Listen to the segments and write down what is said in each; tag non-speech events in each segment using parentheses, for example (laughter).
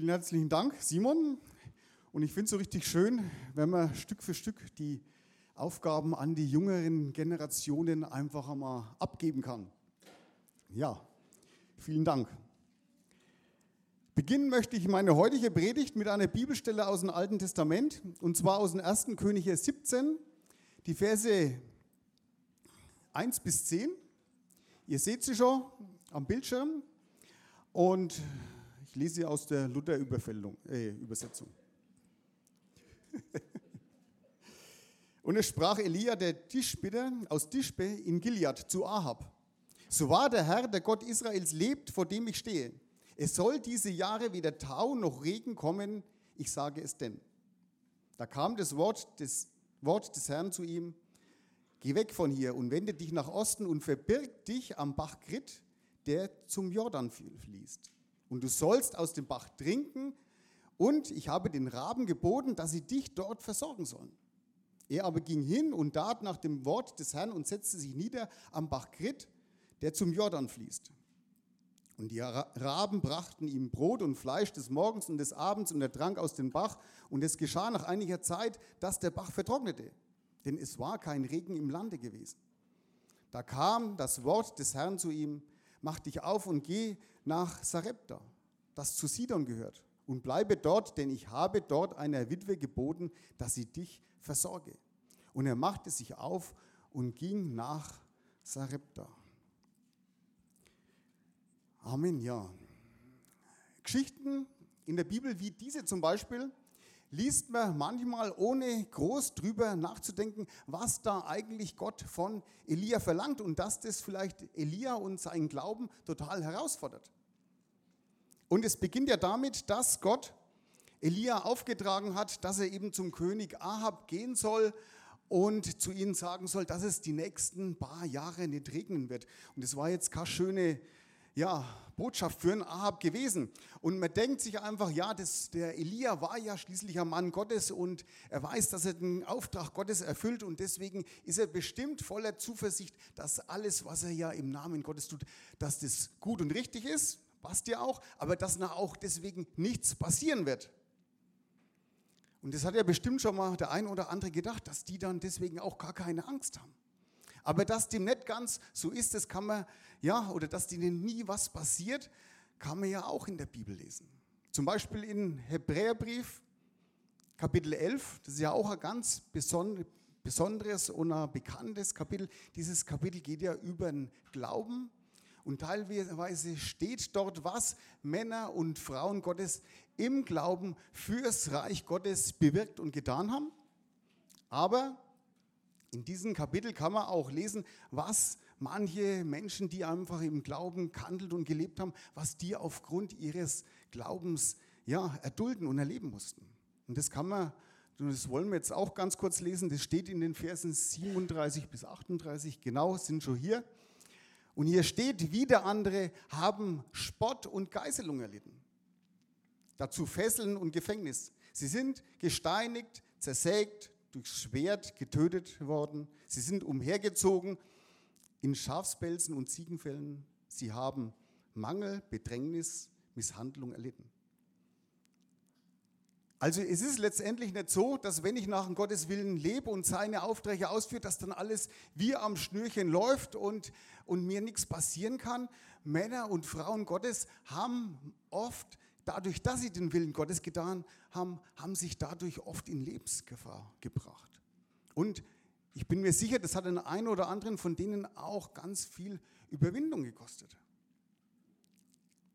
Vielen herzlichen Dank, Simon. Und ich finde es so richtig schön, wenn man Stück für Stück die Aufgaben an die jüngeren Generationen einfach einmal abgeben kann. Ja, vielen Dank. Beginnen möchte ich meine heutige Predigt mit einer Bibelstelle aus dem Alten Testament, und zwar aus dem 1. Könige 17, die Verse 1 bis 10. Ihr seht sie schon am Bildschirm und ich lese aus der Luther-Übersetzung. Äh, (laughs) Und es sprach Elia, der Tischbitter aus Tischbe in Gilead, zu Ahab. So wahr der Herr, der Gott Israels, lebt, vor dem ich stehe. Es soll diese Jahre weder Tau noch Regen kommen, ich sage es denn. Da kam das Wort des, Wort des Herrn zu ihm, geh weg von hier und wende dich nach Osten und verbirg dich am Bach Grit, der zum Jordan fließt. Und du sollst aus dem Bach trinken, und ich habe den Raben geboten, dass sie dich dort versorgen sollen. Er aber ging hin und tat nach dem Wort des Herrn und setzte sich nieder am Bach Krit, der zum Jordan fließt. Und die Raben brachten ihm Brot und Fleisch des Morgens und des Abends und er trank aus dem Bach. Und es geschah nach einiger Zeit, dass der Bach vertrocknete, denn es war kein Regen im Lande gewesen. Da kam das Wort des Herrn zu ihm, mach dich auf und geh nach Sarepta, das zu Sidon gehört, und bleibe dort, denn ich habe dort einer Witwe geboten, dass sie dich versorge. Und er machte sich auf und ging nach Sarepta. Amen, ja. Geschichten in der Bibel wie diese zum Beispiel liest man manchmal ohne groß drüber nachzudenken, was da eigentlich Gott von Elia verlangt und dass das vielleicht Elia und seinen Glauben total herausfordert. Und es beginnt ja damit, dass Gott Elia aufgetragen hat, dass er eben zum König Ahab gehen soll und zu ihnen sagen soll, dass es die nächsten paar Jahre nicht regnen wird. Und es war jetzt keine schöne ja, Botschaft für einen Ahab gewesen. Und man denkt sich einfach, ja, das, der Elia war ja schließlich ein Mann Gottes und er weiß, dass er den Auftrag Gottes erfüllt und deswegen ist er bestimmt voller Zuversicht, dass alles, was er ja im Namen Gottes tut, dass das gut und richtig ist, passt ja auch, aber dass auch deswegen nichts passieren wird. Und das hat ja bestimmt schon mal der ein oder andere gedacht, dass die dann deswegen auch gar keine Angst haben. Aber dass dem nicht ganz so ist, das kann man, ja, oder dass denen nie was passiert, kann man ja auch in der Bibel lesen. Zum Beispiel in Hebräerbrief, Kapitel 11, das ist ja auch ein ganz besonderes und ein bekanntes Kapitel. Dieses Kapitel geht ja über den Glauben und teilweise steht dort, was Männer und Frauen Gottes im Glauben fürs Reich Gottes bewirkt und getan haben. Aber in diesem Kapitel kann man auch lesen, was manche Menschen, die einfach im Glauben gehandelt und gelebt haben, was die aufgrund ihres Glaubens ja, erdulden und erleben mussten. Und das kann man, das wollen wir jetzt auch ganz kurz lesen, das steht in den Versen 37 bis 38, genau, sind schon hier. Und hier steht, wieder andere haben Spott und Geißelung erlitten. Dazu Fesseln und Gefängnis. Sie sind gesteinigt, zersägt, durchs Schwert getötet worden. Sie sind umhergezogen in Schafspelzen und Ziegenfällen. Sie haben Mangel, Bedrängnis, Misshandlung erlitten. Also es ist letztendlich nicht so, dass wenn ich nach dem Gottes Willen lebe und seine Aufträge ausführe, dass dann alles wie am Schnürchen läuft und, und mir nichts passieren kann. Männer und Frauen Gottes haben oft, dadurch, dass sie den Willen Gottes getan haben, haben sich dadurch oft in Lebensgefahr gebracht. Und ich bin mir sicher, das hat den einen oder anderen von denen auch ganz viel Überwindung gekostet.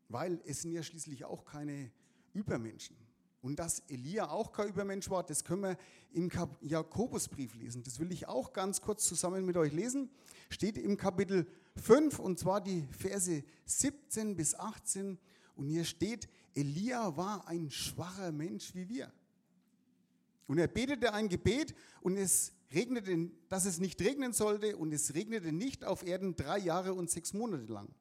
Weil es sind ja schließlich auch keine Übermenschen. Und dass Elia auch kein Übermensch war, das können wir im Jakobusbrief lesen. Das will ich auch ganz kurz zusammen mit euch lesen. Steht im Kapitel 5 und zwar die Verse 17 bis 18. Und hier steht, Elia war ein schwacher Mensch wie wir. Und er betete ein Gebet und es regnete, dass es nicht regnen sollte und es regnete nicht auf Erden drei Jahre und sechs Monate lang.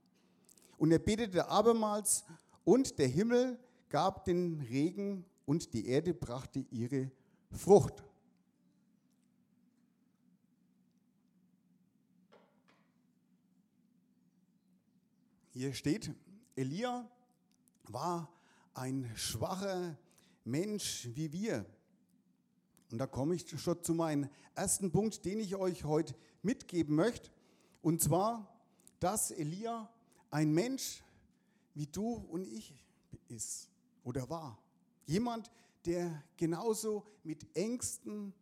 Und er betete abermals und der Himmel gab den Regen und die Erde brachte ihre Frucht. Hier steht, Elia war ein schwacher Mensch wie wir. Und da komme ich schon zu meinem ersten Punkt, den ich euch heute mitgeben möchte. Und zwar, dass Elia ein Mensch wie du und ich ist oder war. Jemand, der genauso mit Ängsten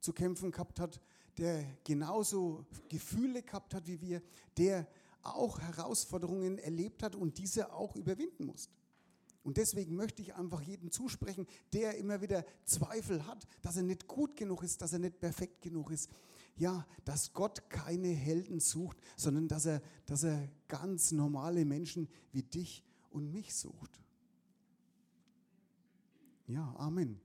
zu kämpfen gehabt hat, der genauso Gefühle gehabt hat wie wir, der auch Herausforderungen erlebt hat und diese auch überwinden musste. Und deswegen möchte ich einfach jedem zusprechen, der immer wieder Zweifel hat, dass er nicht gut genug ist, dass er nicht perfekt genug ist. Ja, dass Gott keine Helden sucht, sondern dass er, dass er ganz normale Menschen wie dich und mich sucht. Ja, Amen.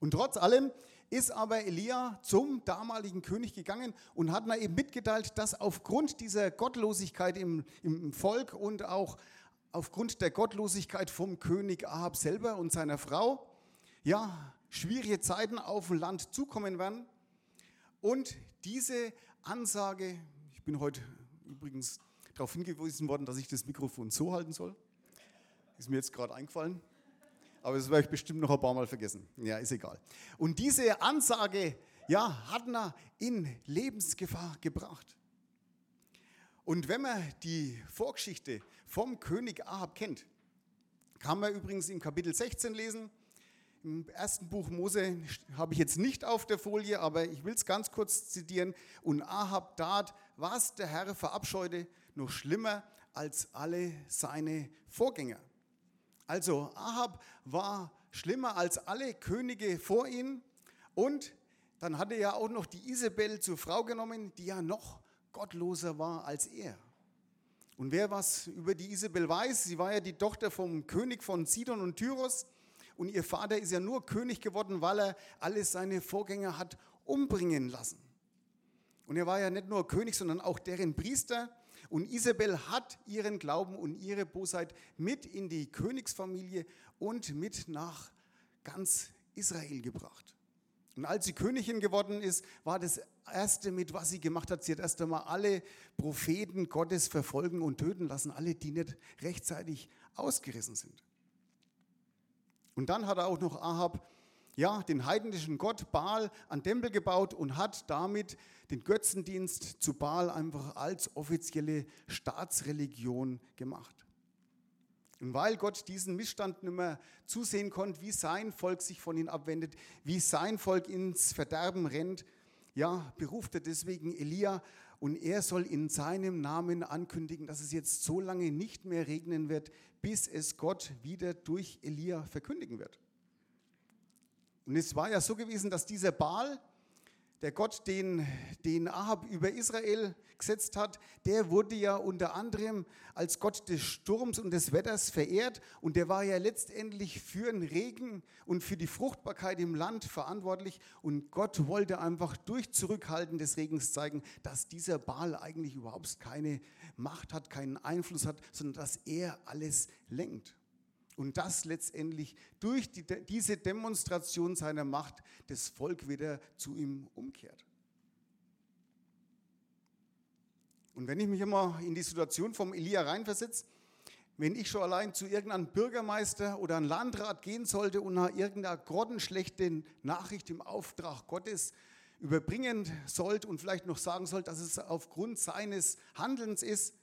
Und trotz allem ist aber Elia zum damaligen König gegangen und hat ihm eben mitgeteilt, dass aufgrund dieser Gottlosigkeit im, im Volk und auch aufgrund der Gottlosigkeit vom König Ahab selber und seiner Frau, ja, schwierige Zeiten auf dem Land zukommen werden. Und diese Ansage, ich bin heute übrigens darauf hingewiesen worden, dass ich das Mikrofon so halten soll, ist mir jetzt gerade eingefallen, aber das werde ich bestimmt noch ein paar Mal vergessen. Ja, ist egal. Und diese Ansage, ja, hat er in Lebensgefahr gebracht. Und wenn man die Vorgeschichte vom König Ahab kennt, kann man übrigens im Kapitel 16 lesen. Im ersten Buch Mose habe ich jetzt nicht auf der Folie, aber ich will es ganz kurz zitieren. Und Ahab tat, was der Herr verabscheute, noch schlimmer als alle seine Vorgänger. Also Ahab war schlimmer als alle Könige vor ihm und dann hatte er ja auch noch die Isabel zur Frau genommen, die ja noch gottloser war als er. Und wer was über die Isabel weiß, sie war ja die Tochter vom König von Sidon und Tyros und ihr Vater ist ja nur König geworden, weil er alle seine Vorgänger hat umbringen lassen. Und er war ja nicht nur König, sondern auch deren Priester. Und Isabel hat ihren Glauben und ihre Bosheit mit in die Königsfamilie und mit nach ganz Israel gebracht. Und als sie Königin geworden ist, war das Erste mit, was sie gemacht hat, sie hat erst einmal alle Propheten Gottes verfolgen und töten lassen, alle, die nicht rechtzeitig ausgerissen sind. Und dann hat er auch noch Ahab, ja, den heidnischen Gott Baal an Tempel gebaut und hat damit den Götzendienst zu Baal einfach als offizielle Staatsreligion gemacht. Und weil Gott diesen Missstand nicht mehr zusehen konnte, wie sein Volk sich von ihm abwendet, wie sein Volk ins Verderben rennt, ja, beruft er deswegen Elia und er soll in seinem Namen ankündigen, dass es jetzt so lange nicht mehr regnen wird, bis es Gott wieder durch Elia verkündigen wird. Und es war ja so gewesen, dass dieser Baal, der Gott, den, den Ahab über Israel gesetzt hat, der wurde ja unter anderem als Gott des Sturms und des Wetters verehrt und der war ja letztendlich für den Regen und für die Fruchtbarkeit im Land verantwortlich und Gott wollte einfach durch Zurückhalten des Regens zeigen, dass dieser Baal eigentlich überhaupt keine Macht hat, keinen Einfluss hat, sondern dass er alles lenkt. Und dass letztendlich durch die, diese Demonstration seiner Macht das Volk wieder zu ihm umkehrt. Und wenn ich mich immer in die Situation vom Elia reinversetze, wenn ich schon allein zu irgendeinem Bürgermeister oder einem Landrat gehen sollte und nach irgendeiner grottenschlechten Nachricht im Auftrag Gottes überbringen sollte und vielleicht noch sagen sollte, dass es aufgrund seines Handelns ist,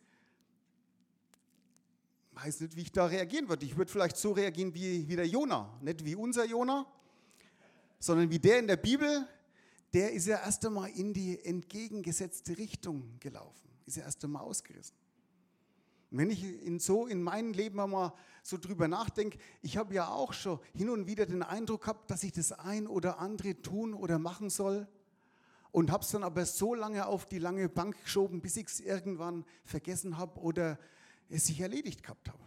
weiß nicht, wie ich da reagieren würde. Ich würde vielleicht so reagieren wie, wie der Jona. Nicht wie unser Jona, sondern wie der in der Bibel. Der ist ja erst einmal in die entgegengesetzte Richtung gelaufen. Ist ja erst einmal ausgerissen. Und wenn ich in so in meinem Leben einmal so drüber nachdenke, ich habe ja auch schon hin und wieder den Eindruck gehabt, dass ich das ein oder andere tun oder machen soll und habe es dann aber so lange auf die lange Bank geschoben, bis ich es irgendwann vergessen habe oder es sich erledigt gehabt habe.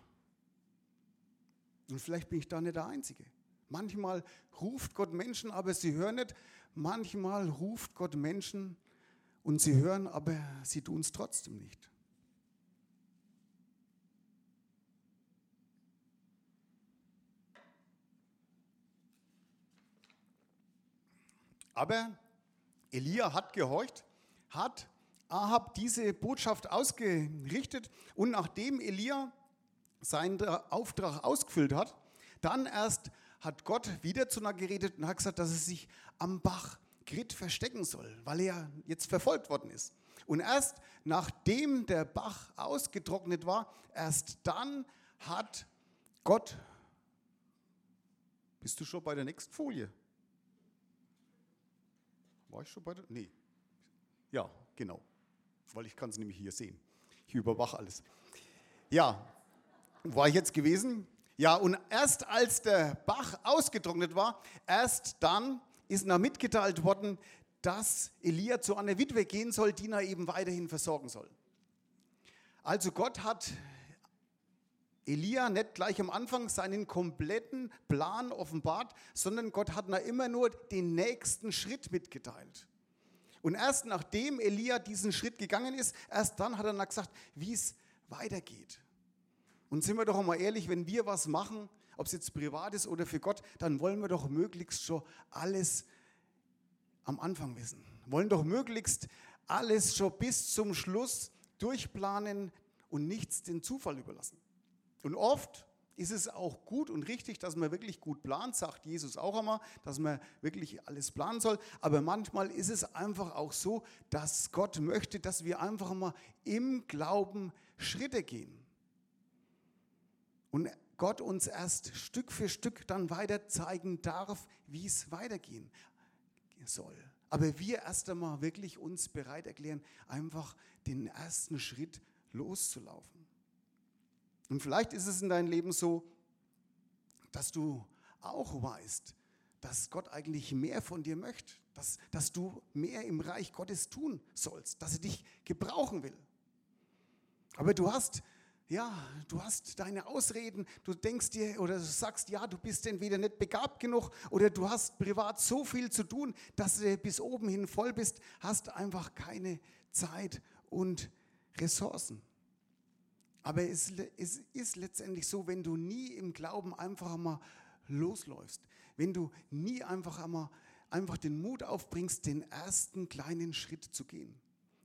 Und vielleicht bin ich da nicht der Einzige. Manchmal ruft Gott Menschen, aber sie hören nicht. Manchmal ruft Gott Menschen und sie hören, aber sie tun es trotzdem nicht. Aber Elia hat gehorcht, hat Ahab diese Botschaft ausgerichtet und nachdem Elia seinen Auftrag ausgefüllt hat, dann erst hat Gott wieder zu einer geredet und hat gesagt, dass er sich am Bach Grit verstecken soll, weil er jetzt verfolgt worden ist. Und erst nachdem der Bach ausgetrocknet war, erst dann hat Gott. Bist du schon bei der nächsten Folie? War ich schon bei der? Nee. Ja, genau. Weil ich kann es nämlich hier sehen. Ich überwache alles. Ja, war ich jetzt gewesen? Ja, und erst als der Bach ausgetrocknet war, erst dann ist noch mitgeteilt worden, dass Elia zu einer Witwe gehen soll, die er eben weiterhin versorgen soll. Also Gott hat Elia nicht gleich am Anfang seinen kompletten Plan offenbart, sondern Gott hat ihm immer nur den nächsten Schritt mitgeteilt. Und erst nachdem Elia diesen Schritt gegangen ist, erst dann hat er dann gesagt, wie es weitergeht. Und sind wir doch mal ehrlich, wenn wir was machen, ob es jetzt privat ist oder für Gott, dann wollen wir doch möglichst schon alles am Anfang wissen. Wollen doch möglichst alles schon bis zum Schluss durchplanen und nichts den Zufall überlassen. Und oft ist es auch gut und richtig, dass man wirklich gut plant, sagt Jesus auch einmal, dass man wirklich alles planen soll. Aber manchmal ist es einfach auch so, dass Gott möchte, dass wir einfach mal im Glauben Schritte gehen. Und Gott uns erst Stück für Stück dann weiter zeigen darf, wie es weitergehen soll. Aber wir erst einmal wirklich uns bereit erklären, einfach den ersten Schritt loszulaufen. Und vielleicht ist es in deinem Leben so, dass du auch weißt, dass Gott eigentlich mehr von dir möchte, dass, dass du mehr im Reich Gottes tun sollst, dass er dich gebrauchen will. Aber du hast ja, du hast deine Ausreden, du denkst dir oder du sagst, ja, du bist entweder nicht begabt genug oder du hast privat so viel zu tun, dass du bis oben hin voll bist, hast einfach keine Zeit und Ressourcen. Aber es, es ist letztendlich so, wenn du nie im Glauben einfach einmal losläufst, wenn du nie einfach einmal einfach den Mut aufbringst, den ersten kleinen Schritt zu gehen,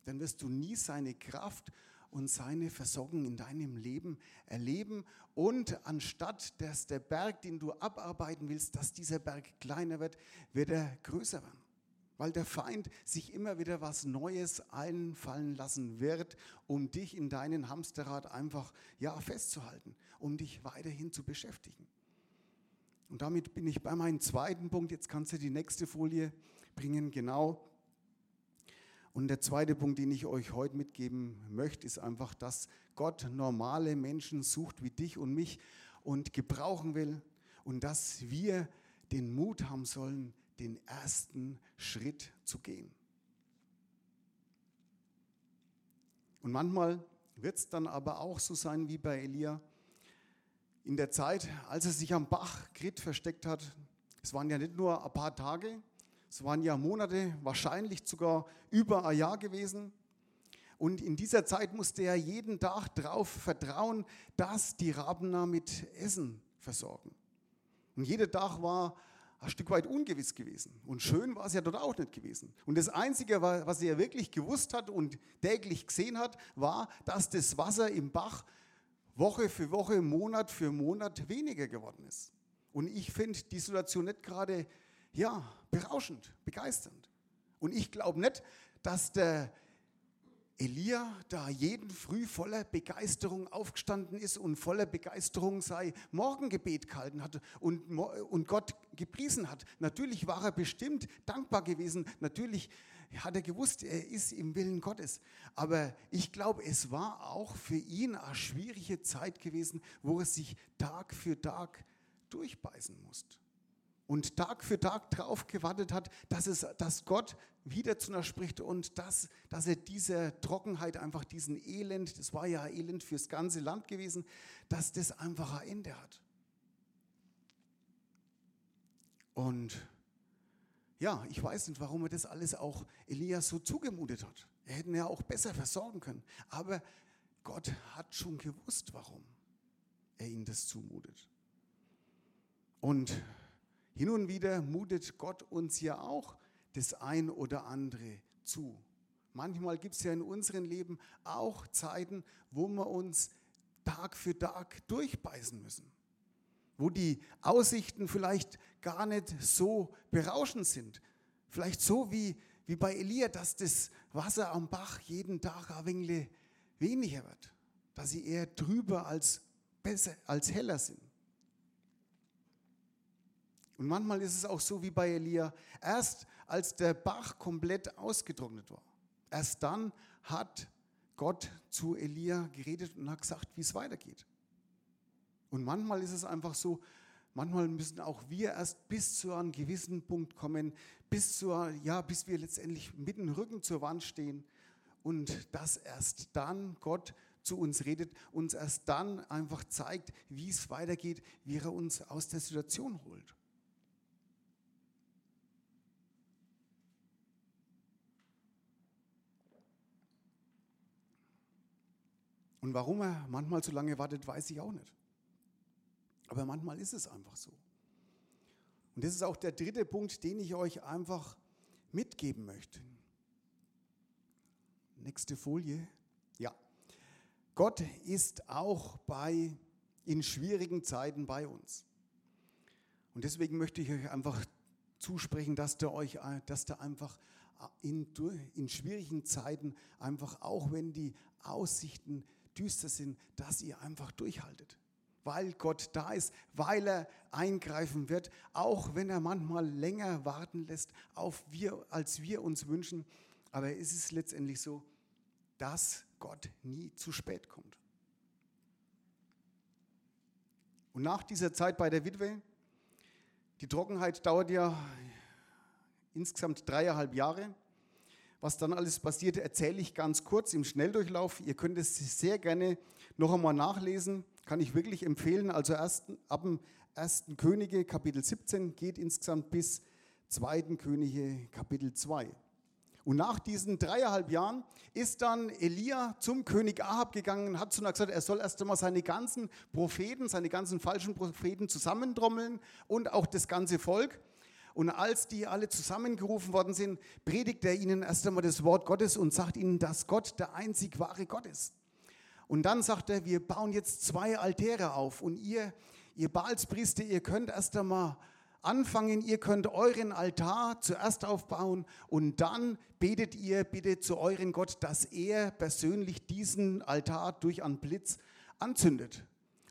dann wirst du nie seine Kraft und seine Versorgung in deinem Leben erleben. Und anstatt dass der Berg, den du abarbeiten willst, dass dieser Berg kleiner wird, wird er größer werden. Weil der Feind sich immer wieder was Neues einfallen lassen wird, um dich in deinen Hamsterrad einfach ja, festzuhalten, um dich weiterhin zu beschäftigen. Und damit bin ich bei meinem zweiten Punkt. Jetzt kannst du die nächste Folie bringen. Genau und der zweite Punkt, den ich euch heute mitgeben möchte, ist einfach, dass Gott normale Menschen sucht wie dich und mich und gebrauchen will und dass wir den Mut haben sollen, den ersten Schritt zu gehen. Und manchmal wird es dann aber auch so sein wie bei Elia. In der Zeit, als er sich am Bach Krit versteckt hat, es waren ja nicht nur ein paar Tage, es waren ja Monate, wahrscheinlich sogar über ein Jahr gewesen. Und in dieser Zeit musste er jeden Tag darauf vertrauen, dass die Rabener mit Essen versorgen. Und jeder Tag war ein Stück weit ungewiss gewesen. Und schön war es ja dort auch nicht gewesen. Und das Einzige, was er wirklich gewusst hat und täglich gesehen hat, war, dass das Wasser im Bach Woche für Woche, Monat für Monat weniger geworden ist. Und ich finde die Situation nicht gerade ja, berauschend, begeisternd. Und ich glaube nicht, dass der Elia da jeden Früh voller Begeisterung aufgestanden ist und voller Begeisterung sei Morgengebet gehalten hat und, und Gott gepriesen hat. Natürlich war er bestimmt dankbar gewesen. Natürlich hat er gewusst, er ist im Willen Gottes. Aber ich glaube, es war auch für ihn eine schwierige Zeit gewesen, wo er sich Tag für Tag durchbeißen musste und Tag für Tag darauf gewartet hat, dass, es, dass Gott wieder zu uns spricht und dass, dass er diese Trockenheit, einfach diesen Elend, das war ja Elend fürs ganze Land gewesen, dass das einfach ein Ende hat. Und ja, ich weiß nicht, warum er das alles auch Elias so zugemutet hat. Er hätte ihn ja auch besser versorgen können. Aber Gott hat schon gewusst, warum er ihm das zumutet. Und hin und wieder mutet Gott uns ja auch das ein oder andere zu. Manchmal gibt es ja in unserem Leben auch Zeiten, wo wir uns Tag für Tag durchbeißen müssen. Wo die Aussichten vielleicht gar nicht so berauschend sind. Vielleicht so wie, wie bei Elia, dass das Wasser am Bach jeden Tag ein wenig weniger wird. Dass sie eher drüber als besser, als heller sind. Und manchmal ist es auch so wie bei Elia. Erst als der Bach komplett ausgetrocknet war, erst dann hat Gott zu Elia geredet und hat gesagt, wie es weitergeht. Und manchmal ist es einfach so, manchmal müssen auch wir erst bis zu einem gewissen Punkt kommen, bis, zur, ja, bis wir letztendlich mit dem Rücken zur Wand stehen und dass erst dann Gott zu uns redet, uns erst dann einfach zeigt, wie es weitergeht, wie er uns aus der Situation holt. Und warum er manchmal so lange wartet, weiß ich auch nicht. Aber manchmal ist es einfach so. Und das ist auch der dritte Punkt, den ich euch einfach mitgeben möchte. Nächste Folie. Ja. Gott ist auch bei, in schwierigen Zeiten bei uns. Und deswegen möchte ich euch einfach zusprechen, dass der euch, dass der einfach in, in schwierigen Zeiten einfach, auch wenn die Aussichten düster sind, dass ihr einfach durchhaltet. Weil Gott da ist, weil er eingreifen wird, auch wenn er manchmal länger warten lässt, auf wir, als wir uns wünschen. Aber es ist letztendlich so, dass Gott nie zu spät kommt. Und nach dieser Zeit bei der Witwe, die Trockenheit dauert ja insgesamt dreieinhalb Jahre, was dann alles passierte, erzähle ich ganz kurz im Schnelldurchlauf. Ihr könnt es sehr gerne noch einmal nachlesen. Kann ich wirklich empfehlen. Also ersten, ab dem 1. Könige Kapitel 17 geht insgesamt bis 2. Könige Kapitel 2. Und nach diesen dreieinhalb Jahren ist dann Elia zum König Ahab gegangen und hat zu ihm gesagt, er soll erst einmal seine ganzen Propheten, seine ganzen falschen Propheten zusammentrommeln und auch das ganze Volk. Und als die alle zusammengerufen worden sind, predigt er ihnen erst einmal das Wort Gottes und sagt ihnen, dass Gott der einzig wahre Gott ist. Und dann sagt er, wir bauen jetzt zwei Altäre auf und ihr, ihr Baalspriester, ihr könnt erst einmal anfangen, ihr könnt euren Altar zuerst aufbauen und dann betet ihr bitte zu euren Gott, dass er persönlich diesen Altar durch einen Blitz anzündet.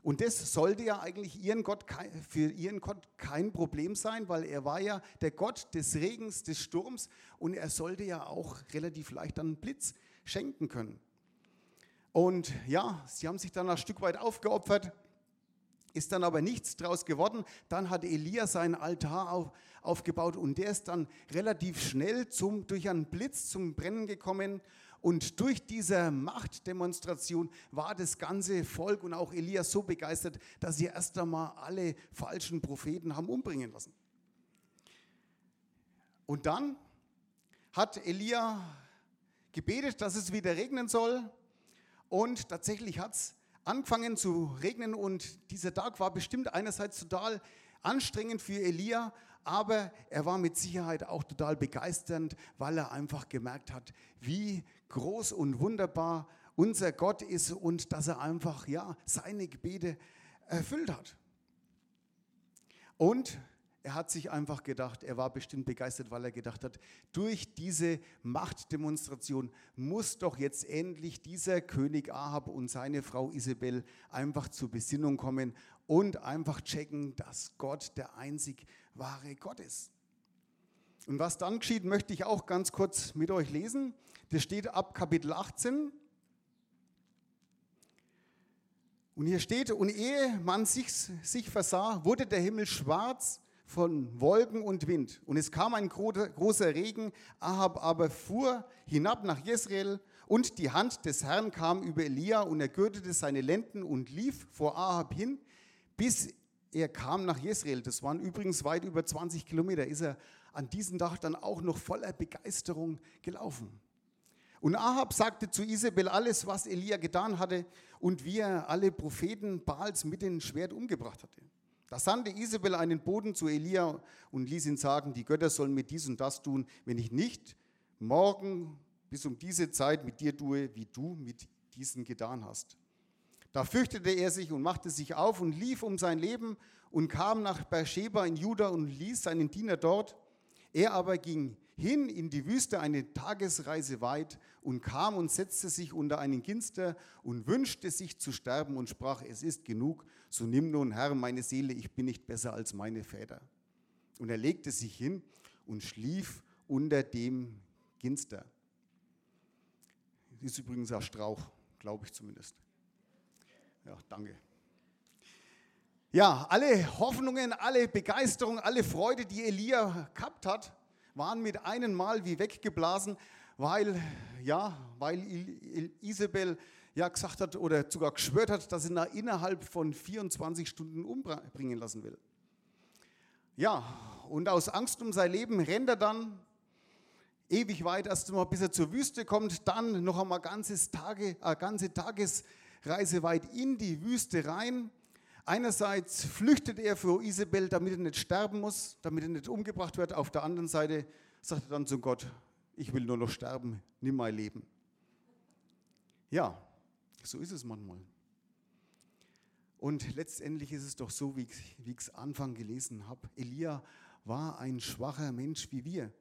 Und das sollte ja eigentlich ihren Gott, für ihren Gott kein Problem sein, weil er war ja der Gott des Regens, des Sturms und er sollte ja auch relativ leicht einen Blitz schenken können. Und ja, sie haben sich dann ein Stück weit aufgeopfert, ist dann aber nichts draus geworden. Dann hat Elia seinen Altar auf, aufgebaut und der ist dann relativ schnell zum, durch einen Blitz zum Brennen gekommen und durch diese Machtdemonstration war das ganze Volk und auch Elia so begeistert, dass sie erst einmal alle falschen Propheten haben umbringen lassen. Und dann hat Elia gebetet, dass es wieder regnen soll. Und tatsächlich hat es angefangen zu regnen und dieser Tag war bestimmt einerseits total anstrengend für Elia, aber er war mit Sicherheit auch total begeisternd, weil er einfach gemerkt hat, wie groß und wunderbar unser Gott ist und dass er einfach ja seine Gebete erfüllt hat. Und er hat sich einfach gedacht, er war bestimmt begeistert, weil er gedacht hat, durch diese Machtdemonstration muss doch jetzt endlich dieser König Ahab und seine Frau Isabel einfach zur Besinnung kommen und einfach checken, dass Gott der einzig wahre Gott ist. Und was dann geschieht, möchte ich auch ganz kurz mit euch lesen. Das steht ab Kapitel 18. Und hier steht, und ehe man sich, sich versah, wurde der Himmel schwarz von Wolken und Wind. Und es kam ein großer Regen, Ahab aber fuhr hinab nach Jezreel und die Hand des Herrn kam über Elia und er gürtete seine Lenden und lief vor Ahab hin, bis er kam nach Jezreel. Das waren übrigens weit über 20 Kilometer. Ist er an diesem Tag dann auch noch voller Begeisterung gelaufen. Und Ahab sagte zu Isabel alles, was Elia getan hatte und wie er alle Propheten Baals mit dem Schwert umgebracht hatte. Da sandte Isabel einen Boden zu Elia und ließ ihn sagen, die Götter sollen mir dies und das tun, wenn ich nicht morgen bis um diese Zeit mit dir tue, wie du mit diesen getan hast. Da fürchtete er sich und machte sich auf und lief um sein Leben und kam nach Beersheba in Juda und ließ seinen Diener dort. Er aber ging hin in die Wüste eine Tagesreise weit und kam und setzte sich unter einen Ginster und wünschte sich zu sterben und sprach, es ist genug, so nimm nun, Herr, meine Seele, ich bin nicht besser als meine Väter. Und er legte sich hin und schlief unter dem Ginster. Das ist übrigens ein Strauch, glaube ich zumindest. Ja, danke. Ja, alle Hoffnungen, alle Begeisterung, alle Freude, die Elia gehabt hat, waren mit einem Mal wie weggeblasen, weil, ja, weil Isabel ja gesagt hat oder sogar geschwört hat, dass sie ihn innerhalb von 24 Stunden umbringen lassen will. Ja, und aus Angst um sein Leben rennt er dann ewig weit, erst mal bis er zur Wüste kommt, dann noch einmal ganzes Tage, eine ganze Tages Reise weit in die Wüste rein. Einerseits flüchtet er vor Isabel, damit er nicht sterben muss, damit er nicht umgebracht wird. Auf der anderen Seite sagt er dann zu Gott, ich will nur noch sterben, nimm mein Leben. Ja, so ist es manchmal. Und letztendlich ist es doch so, wie ich es Anfang gelesen habe. Elia war ein schwacher Mensch wie wir.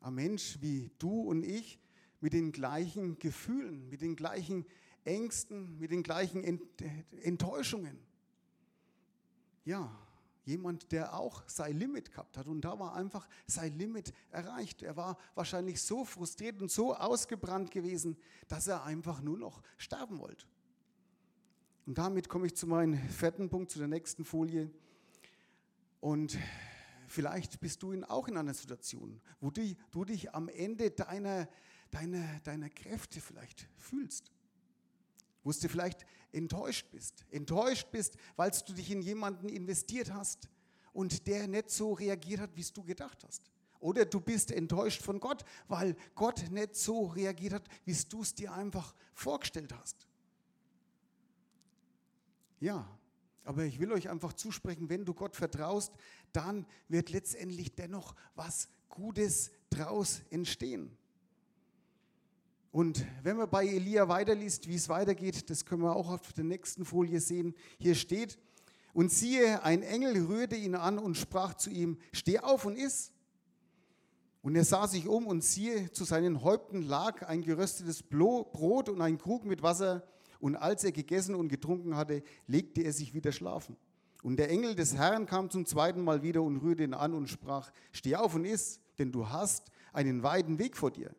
Ein Mensch wie du und ich mit den gleichen Gefühlen, mit den gleichen Ängsten, mit den gleichen Enttäuschungen. Ja, jemand, der auch sein Limit gehabt hat. Und da war einfach sein Limit erreicht. Er war wahrscheinlich so frustriert und so ausgebrannt gewesen, dass er einfach nur noch sterben wollte. Und damit komme ich zu meinem vierten Punkt, zu der nächsten Folie. Und vielleicht bist du auch in einer Situation, wo du, du dich am Ende deiner, deiner, deiner Kräfte vielleicht fühlst wo du vielleicht enttäuscht bist. Enttäuscht bist, weil du dich in jemanden investiert hast und der nicht so reagiert hat, wie du gedacht hast. Oder du bist enttäuscht von Gott, weil Gott nicht so reagiert hat, wie du es dir einfach vorgestellt hast. Ja, aber ich will euch einfach zusprechen, wenn du Gott vertraust, dann wird letztendlich dennoch was Gutes draus entstehen. Und wenn man bei Elia weiterliest, wie es weitergeht, das können wir auch auf der nächsten Folie sehen. Hier steht, und siehe, ein Engel rührte ihn an und sprach zu ihm, steh auf und iss. Und er sah sich um und siehe, zu seinen Häupten lag ein geröstetes Brot und ein Krug mit Wasser. Und als er gegessen und getrunken hatte, legte er sich wieder schlafen. Und der Engel des Herrn kam zum zweiten Mal wieder und rührte ihn an und sprach, steh auf und iss, denn du hast einen weiten Weg vor dir.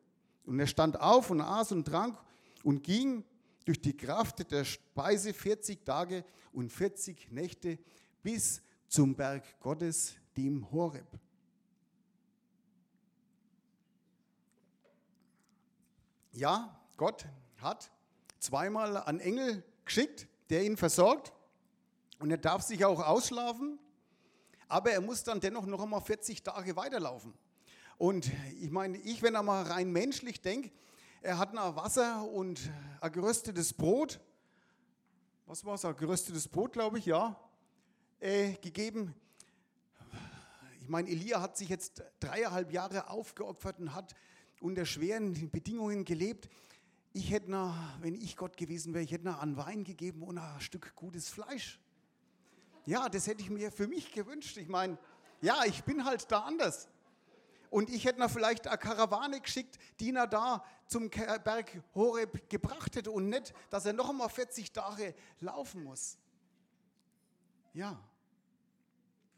Und er stand auf und aß und trank und ging durch die Kraft der Speise 40 Tage und 40 Nächte bis zum Berg Gottes, dem Horeb. Ja, Gott hat zweimal einen Engel geschickt, der ihn versorgt und er darf sich auch ausschlafen, aber er muss dann dennoch noch einmal 40 Tage weiterlaufen. Und ich meine, ich, wenn er mal rein menschlich denke, er hat noch Wasser und ein geröstetes Brot, was war es, ein geröstetes Brot, glaube ich, ja, äh, gegeben. Ich meine, Elia hat sich jetzt dreieinhalb Jahre aufgeopfert und hat unter schweren Bedingungen gelebt. Ich hätte noch, wenn ich Gott gewesen wäre, ich hätte noch an Wein gegeben und ein Stück gutes Fleisch. Ja, das hätte ich mir für mich gewünscht. Ich meine, ja, ich bin halt da anders. Und ich hätte noch vielleicht eine Karawane geschickt, die ihn da zum Berg Horeb gebracht hätte und nicht, dass er noch einmal 40 Tage laufen muss. Ja,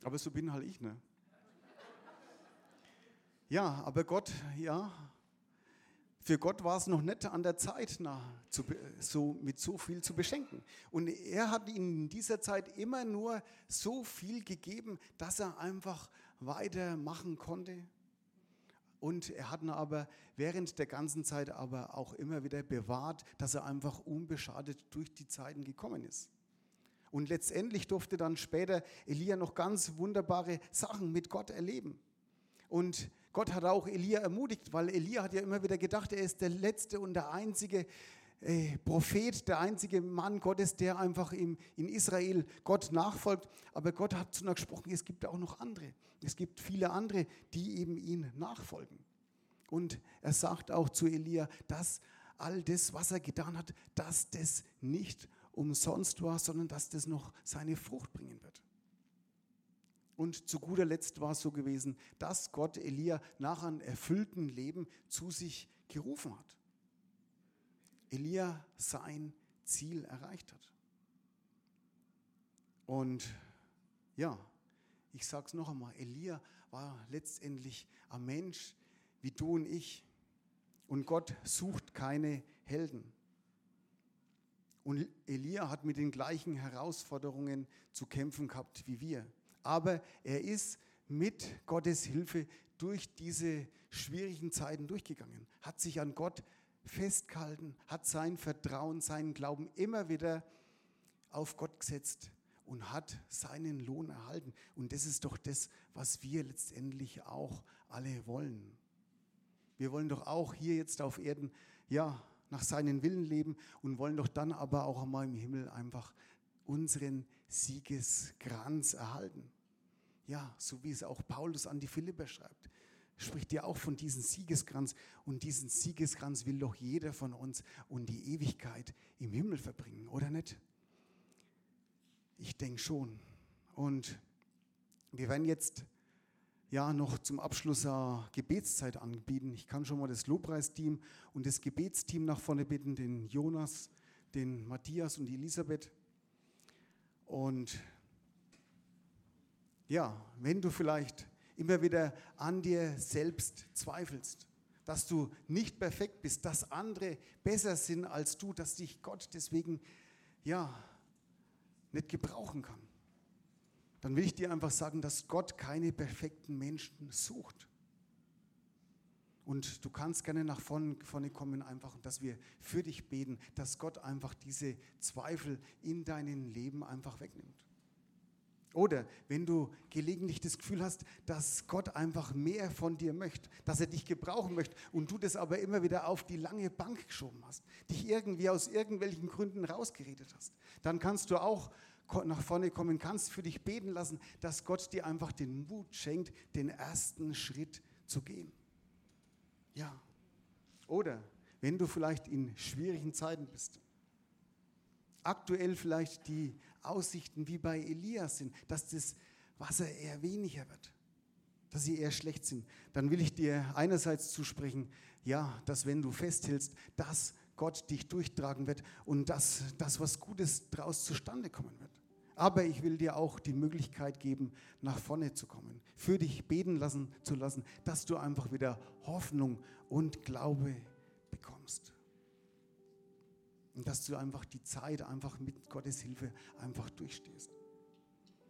aber so bin halt ich, ne? Ja, aber Gott, ja, für Gott war es noch nicht an der Zeit, na, zu, so, mit so viel zu beschenken. Und er hat ihnen in dieser Zeit immer nur so viel gegeben, dass er einfach weitermachen konnte. Und er hat ihn aber während der ganzen Zeit aber auch immer wieder bewahrt, dass er einfach unbeschadet durch die Zeiten gekommen ist. Und letztendlich durfte dann später Elia noch ganz wunderbare Sachen mit Gott erleben. Und Gott hat auch Elia ermutigt, weil Elia hat ja immer wieder gedacht, er ist der letzte und der einzige äh, Prophet, der einzige Mann Gottes, der einfach im, in Israel Gott nachfolgt. Aber Gott hat zu ihm gesprochen, es gibt auch noch andere. Es gibt viele andere, die eben ihn nachfolgen. Und er sagt auch zu Elia, dass all das, was er getan hat, dass das nicht umsonst war, sondern dass das noch seine Frucht bringen wird. Und zu guter Letzt war es so gewesen, dass Gott Elia nach einem erfüllten Leben zu sich gerufen hat. Elia sein Ziel erreicht hat. Und ja, ich sage es noch einmal, Elia war letztendlich ein Mensch wie du und ich. Und Gott sucht keine Helden. Und Elia hat mit den gleichen Herausforderungen zu kämpfen gehabt wie wir. Aber er ist mit Gottes Hilfe durch diese schwierigen Zeiten durchgegangen, hat sich an Gott festgehalten, hat sein Vertrauen, seinen Glauben immer wieder auf Gott gesetzt und hat seinen Lohn erhalten. Und das ist doch das, was wir letztendlich auch alle wollen. Wir wollen doch auch hier jetzt auf Erden, ja, nach seinen Willen leben und wollen doch dann aber auch einmal im Himmel einfach unseren Siegeskranz erhalten. Ja, so wie es auch Paulus an die Philipper schreibt spricht ja auch von diesem Siegeskranz. Und diesen Siegeskranz will doch jeder von uns und die Ewigkeit im Himmel verbringen, oder nicht? Ich denke schon. Und wir werden jetzt ja noch zum Abschluss eine Gebetszeit anbieten. Ich kann schon mal das Lobpreisteam und das Gebetsteam nach vorne bitten, den Jonas, den Matthias und die Elisabeth. Und ja, wenn du vielleicht immer wieder an dir selbst zweifelst, dass du nicht perfekt bist, dass andere besser sind als du, dass dich Gott deswegen ja nicht gebrauchen kann, dann will ich dir einfach sagen, dass Gott keine perfekten Menschen sucht. Und du kannst gerne nach vorne, vorne kommen, einfach, dass wir für dich beten, dass Gott einfach diese Zweifel in deinem Leben einfach wegnimmt. Oder wenn du gelegentlich das Gefühl hast, dass Gott einfach mehr von dir möchte, dass er dich gebrauchen möchte und du das aber immer wieder auf die lange Bank geschoben hast, dich irgendwie aus irgendwelchen Gründen rausgeredet hast, dann kannst du auch nach vorne kommen, kannst für dich beten lassen, dass Gott dir einfach den Mut schenkt, den ersten Schritt zu gehen. Ja. Oder wenn du vielleicht in schwierigen Zeiten bist, aktuell vielleicht die Aussichten wie bei Elias sind, dass das Wasser eher weniger wird, dass sie eher schlecht sind, dann will ich dir einerseits zusprechen, ja, dass wenn du festhältst, dass Gott dich durchtragen wird und dass das was Gutes daraus zustande kommen wird. Aber ich will dir auch die Möglichkeit geben, nach vorne zu kommen, für dich beten lassen zu lassen, dass du einfach wieder Hoffnung und Glaube bekommst. Und dass du einfach die Zeit einfach mit Gottes Hilfe einfach durchstehst.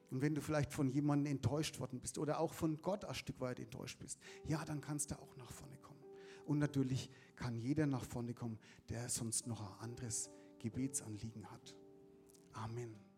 Und wenn du vielleicht von jemandem enttäuscht worden bist oder auch von Gott ein Stück weit enttäuscht bist, ja, dann kannst du auch nach vorne kommen. Und natürlich kann jeder nach vorne kommen, der sonst noch ein anderes Gebetsanliegen hat. Amen.